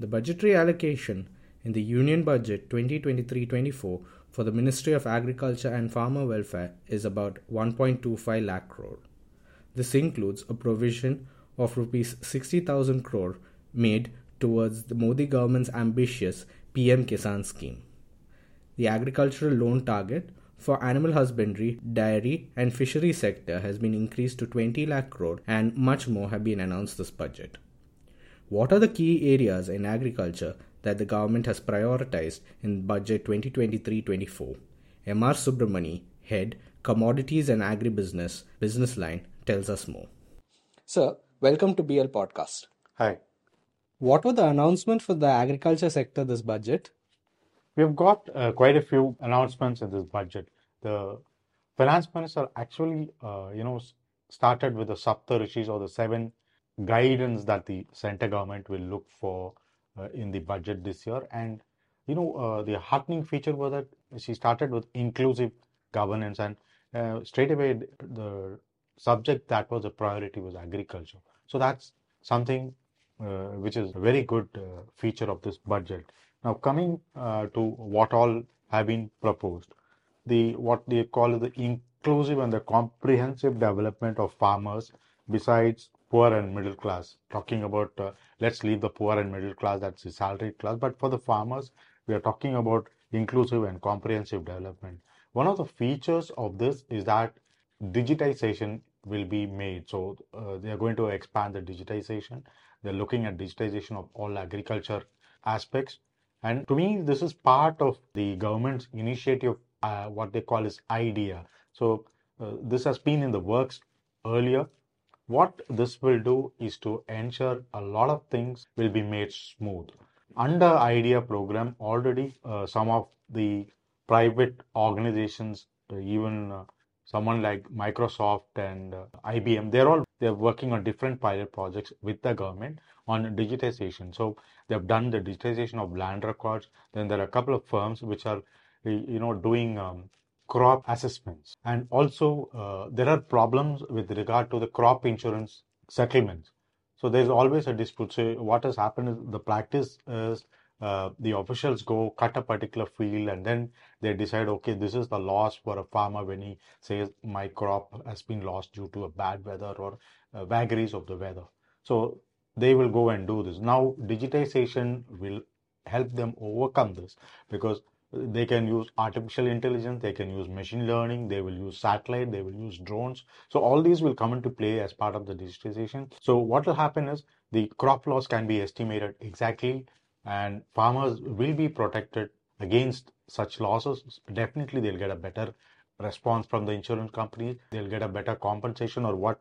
The budgetary allocation in the Union Budget 2023 24 for the Ministry of Agriculture and Farmer Welfare is about 1.25 lakh crore. This includes a provision of rupees 60,000 crore made towards the Modi government's ambitious PM Kisan scheme. The agricultural loan target for animal husbandry, dairy, and fishery sector has been increased to 20 lakh crore and much more have been announced this budget. What are the key areas in agriculture that the government has prioritized in budget 2023-24? MR Subramani, head Commodities and Agribusiness business line tells us more. Sir, welcome to BL podcast. Hi. What were the announcements for the agriculture sector this budget? We've got uh, quite a few announcements in this budget. The finance minister actually, uh, you know, started with the Sapta Rishis or the seven guidance that the center government will look for uh, in the budget this year. And, you know, uh, the heartening feature was that she started with inclusive governance and uh, straight away the subject that was a priority was agriculture. So that's something uh, which is a very good uh, feature of this budget. Now coming uh, to what all have been proposed, the what they call the inclusive and the comprehensive development of farmers besides poor and middle class. Talking about uh, let's leave the poor and middle class, that's the salaried class, but for the farmers, we are talking about inclusive and comprehensive development. One of the features of this is that digitization will be made. So uh, they are going to expand the digitization. They're looking at digitization of all agriculture aspects. And to me, this is part of the government's initiative, uh, what they call is IDEA. So uh, this has been in the works earlier. What this will do is to ensure a lot of things will be made smooth. Under IDEA program, already uh, some of the private organizations, uh, even uh, someone like Microsoft and uh, IBM, they're all they're working on different pilot projects with the government on digitization. So they've done the digitization of land records. Then there are a couple of firms which are you know doing um, crop assessments, and also uh, there are problems with regard to the crop insurance settlements. So there's always a dispute. So what has happened is the practice is uh, the officials go cut a particular field and then they decide okay this is the loss for a farmer when he says my crop has been lost due to a bad weather or uh, vagaries of the weather so they will go and do this now digitization will help them overcome this because they can use artificial intelligence they can use machine learning they will use satellite they will use drones so all these will come into play as part of the digitization so what will happen is the crop loss can be estimated exactly and farmers will be protected against such losses. Definitely, they'll get a better response from the insurance companies. They'll get a better compensation, or what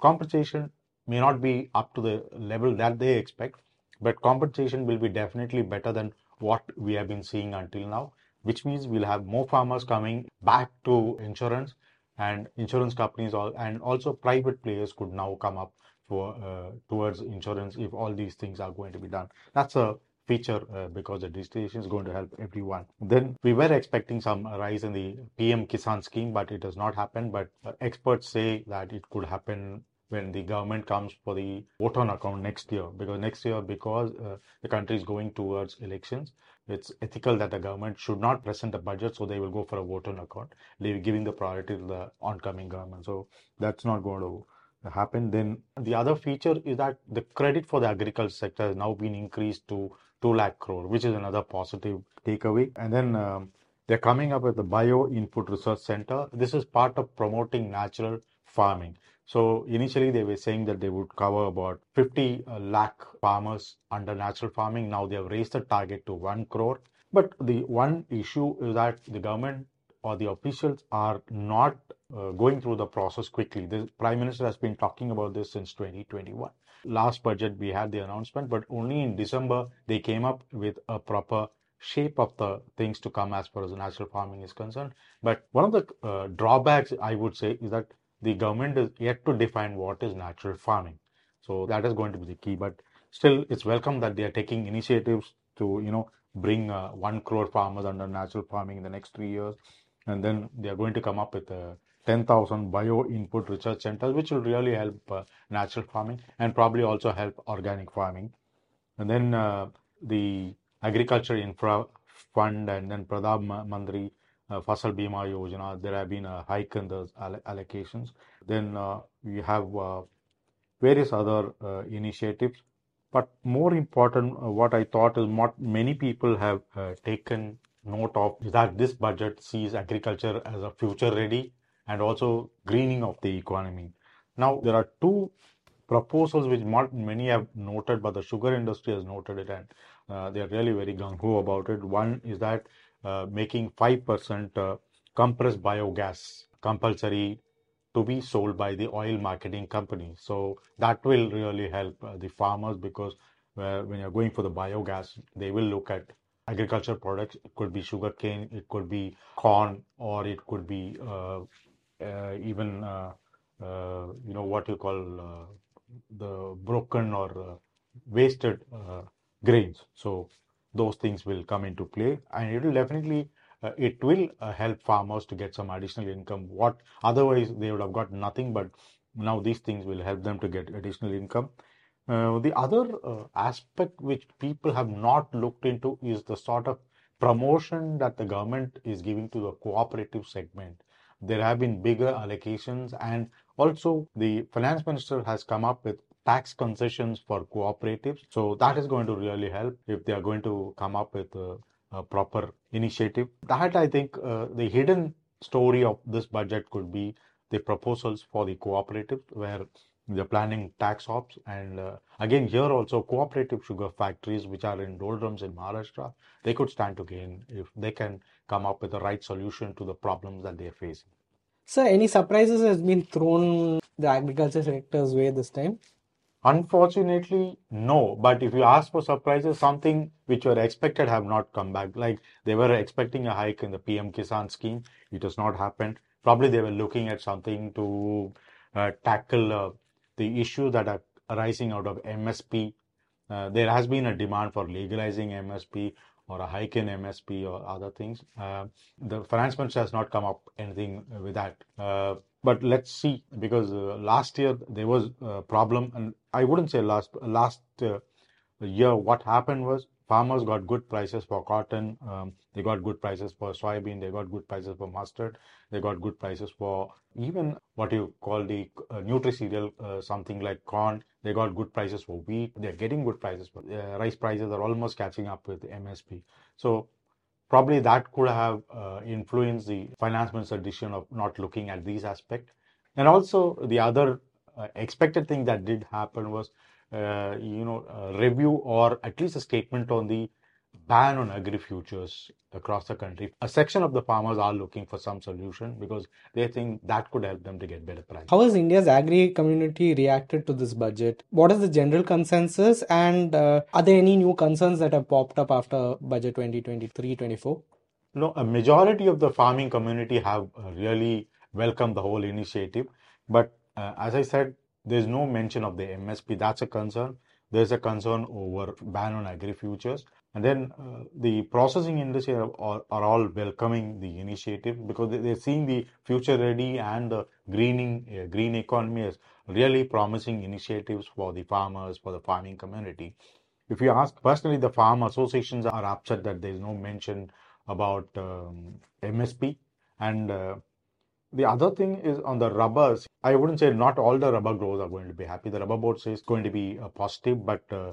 compensation may not be up to the level that they expect, but compensation will be definitely better than what we have been seeing until now, which means we'll have more farmers coming back to insurance and insurance companies all, and also private players could now come up for uh, towards insurance if all these things are going to be done. That's a feature uh, because the digitization is going to help everyone. Then we were expecting some rise in the PM Kisan scheme, but it has not happened. But uh, experts say that it could happen when the government comes for the vote on account next year because next year because uh, the country is going towards elections it's ethical that the government should not present a budget so they will go for a vote on account giving the priority to the oncoming government so that's not going to happen then the other feature is that the credit for the agriculture sector has now been increased to 2 lakh crore, which is another positive takeaway. And then um, they're coming up with the Bio Input Research Center. This is part of promoting natural farming. So initially they were saying that they would cover about 50 uh, lakh farmers under natural farming. Now they have raised the target to 1 crore. But the one issue is that the government or the officials are not uh, going through the process quickly. The Prime Minister has been talking about this since 2021 last budget we had the announcement, but only in December they came up with a proper shape of the things to come as far as natural farming is concerned. But one of the uh, drawbacks I would say is that the government is yet to define what is natural farming. So that is going to be the key. But still, it's welcome that they are taking initiatives to you know bring uh, one crore farmers under natural farming in the next three years, and then they are going to come up with a 10,000 bio input research centers, which will really help uh, natural farming and probably also help organic farming. And then uh, the Agriculture Infra Fund and then Pradhan Mantri uh, Fasal Bima Yojana, there have been a hike in those allocations. Then uh, we have uh, various other uh, initiatives. But more important, uh, what I thought is what many people have uh, taken note of is that this budget sees agriculture as a future ready and also greening of the economy. Now, there are two proposals which many have noted, but the sugar industry has noted it and uh, they are really very gung ho about it. One is that uh, making 5% uh, compressed biogas compulsory to be sold by the oil marketing company. So that will really help uh, the farmers because uh, when you're going for the biogas, they will look at agriculture products. It could be sugarcane, it could be corn, or it could be uh, uh even uh, uh, you know what you call the broken or wasted grains. So those things will come into play, and it will definitely uh, it will uh, help farmers to get some additional income. What otherwise they would have got nothing, but now these things will help them to get additional income. Uh, the other uh, aspect which people have not looked into is the sort of promotion that the government is giving to the cooperative segment. There have been bigger allocations, and also the finance minister has come up with tax concessions for cooperatives. So that is going to really help if they are going to come up with uh, a proper initiative. That I think uh, the hidden story of this budget could be the proposals for the cooperative where they're planning tax ops and uh, again here also cooperative sugar factories which are in doldrums in Maharashtra they could stand to gain if they can come up with the right solution to the problems that they are facing. So any surprises has been thrown the agriculture sector's way this time? Unfortunately, no. But if you ask for surprises, something which were expected have not come back. Like they were expecting a hike in the PM Kisan scheme, it has not happened. Probably they were looking at something to uh, tackle uh, the issue that are arising out of MSP. Uh, there has been a demand for legalizing MSP or a hike in MSP or other things. Uh, the finance minister has not come up anything with that. Uh, but let's see because uh, last year there was a problem and i wouldn't say last last uh, year what happened was farmers got good prices for cotton um, they got good prices for soybean they got good prices for mustard they got good prices for even what you call the uh, nutri cereal uh, something like corn they got good prices for wheat they're getting good prices for uh, rice prices are almost catching up with msp so probably that could have uh, influenced the finance minister's decision of not looking at these aspects. And also the other expected thing that did happen was, uh, you know, review or at least a statement on the ban on agri futures across the country. A section of the farmers are looking for some solution because they think that could help them to get better price. How has India's agri community reacted to this budget? What is the general consensus and uh, are there any new concerns that have popped up after budget 2023-24? No, a majority of the farming community have uh, really welcomed the whole initiative. But uh, as I said, there's no mention of the MSP. That's a concern. There's a concern over ban on agri futures. And then uh, the processing industry are, are, all welcoming the initiative because they, are seeing the future ready and the greening uh, green economy as really promising initiatives for the farmers, for the farming community. If you ask personally, the farm associations are upset that there is no mention about um, MSP. And uh, the other thing is on the rubbers. I wouldn't say not all the rubber growers are going to be happy. The rubber board says going to be uh, positive, but uh,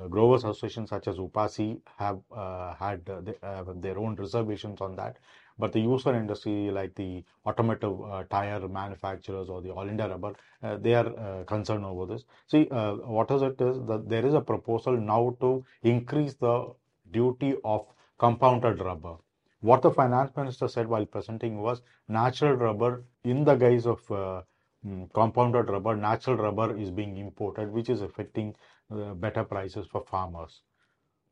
uh, growers associations such as Upasi have uh, had uh, the, uh, their own reservations on that. But the user industry, like the automotive uh, tire manufacturers or the All India Rubber, they are concerned over this. See, what is it is that there is a proposal now to increase the duty of compounded rubber. What the finance minister said while presenting was natural rubber in the guise of mm, compounded rubber, natural rubber is being imported, which is affecting uh, better prices for farmers.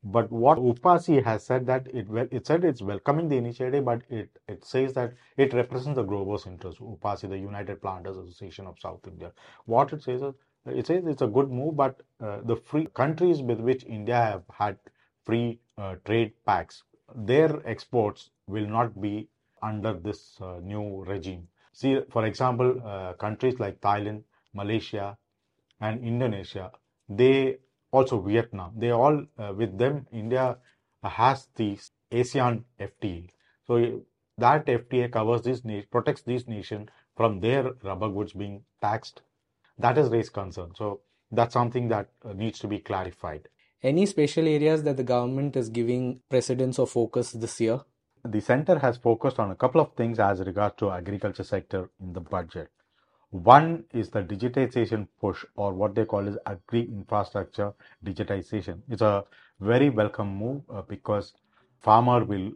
But what Upasi has said that it it said it's welcoming the initiative, but it, it says that it represents the growers' interest. Upasi, the United Planters Association of South India. What it says is it says it's a good move, but uh, the free countries with which India have had free uh, trade pacts, their exports will not be under this uh, new regime. See, for example, uh, countries like Thailand, Malaysia, and Indonesia they also Vietnam. They all, uh, with them, India has the ASEAN FTA. So that FTA covers this, protects these nations from their rubber goods being taxed. That has raised concern. So that's something that uh, needs to be clarified. Any special areas that the government is giving precedence or focus this year? The center has focused on a couple of things as regards to agriculture sector in the budget. One is the digitization push or what they call as agri infrastructure digitization. It's a very welcome move uh, because farmer will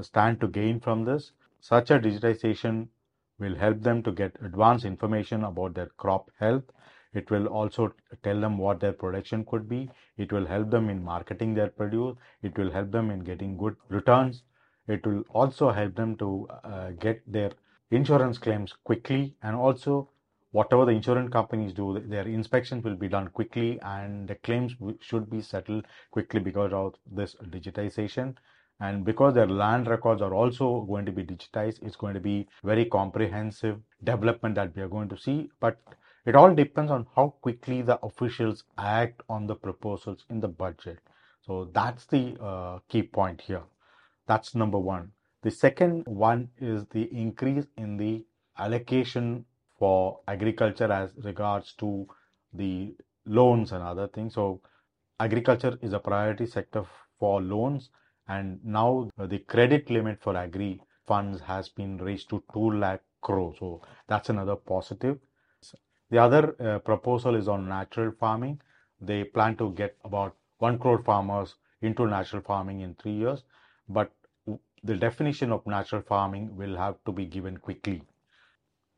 stand to gain from this. Such a digitization will help them to get advanced information about their crop health. It will also tell them what their production could be. It will help them in marketing their produce. It will help them in getting good returns. It will also help them to uh, get their insurance claims quickly and also whatever the insurance companies do, their inspections will be done quickly and the claims should be settled quickly because of this digitization and because their land records are also going to be digitized it's going to be very comprehensive development that we are going to see but it all depends on how quickly the officials act on the proposals in the budget. So that's the uh, key point here. That's number one. The second one is the increase in the allocation for agriculture as regards to the loans and other things. So agriculture is a priority sector for loans and now the credit limit for agri funds has been raised to 2 lakh crore. So that's another positive the other uh, proposal is on natural farming. They plan to get about 1 crore farmers into natural farming in 3 years but the definition of natural farming will have to be given quickly.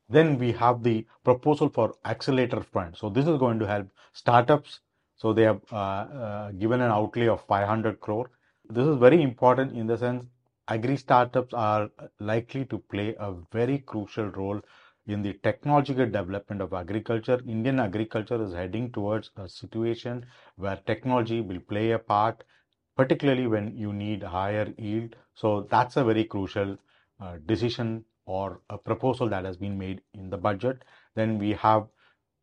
Then we have the proposal for accelerator fund. So this is going to help startups. So they have uh, uh, given an outlay of 500 crore. This is very important in the sense agri startups are likely to play a very crucial role in the technological development of agriculture. Indian agriculture is heading towards a situation where technology will play a part, particularly when you need higher yield. So that's a very crucial uh, decision or a proposal that has been made in the budget. Then we have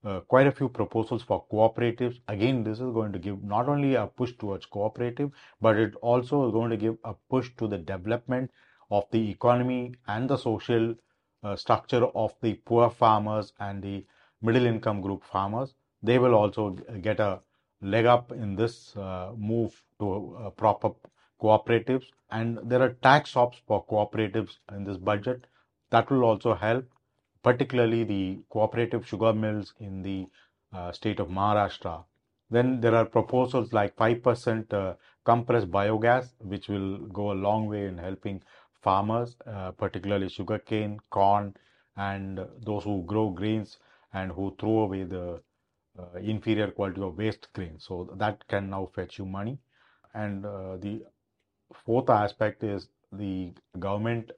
uh, quite a few proposals for cooperatives. Again, this is going to give not only a push towards cooperative, but it also is going to give a push to the development of the economy and the social uh, structure of the poor farmers and the middle income group farmers. They will also get a leg up in this uh, move to uh, proper cooperatives. And there are tax shops for cooperatives in this budget that will also help particularly the cooperative sugar mills in the uh, state of Maharashtra. Then there are proposals like 5% uh, compressed biogas, which will go a long way in helping farmers, uh, particularly sugarcane, corn, and those who grow grains and who throw away the uh, inferior quality of waste grain. So that can now fetch you money. And uh, the fourth aspect is the government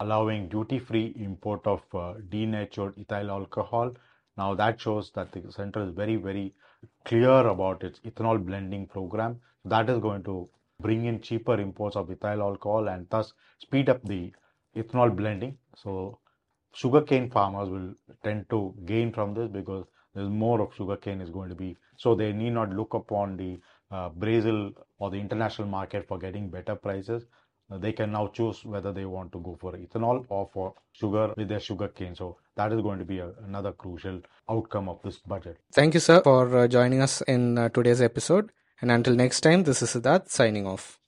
allowing duty-free import of uh, denatured ethyl alcohol. Now that shows that the center is very, very clear about its ethanol blending program. That is going to bring in cheaper imports of ethyl alcohol and thus speed up the ethanol blending. So sugarcane farmers will tend to gain from this because there's more of sugarcane is going to be so they need not look upon the uh, Brazil or the international market for getting better prices they can now choose whether they want to go for ethanol or for sugar with their sugar cane. So that is going to be a, another crucial outcome of this budget. Thank you, sir, for uh, joining us in uh, today's episode. And until next time, this is Siddharth signing off.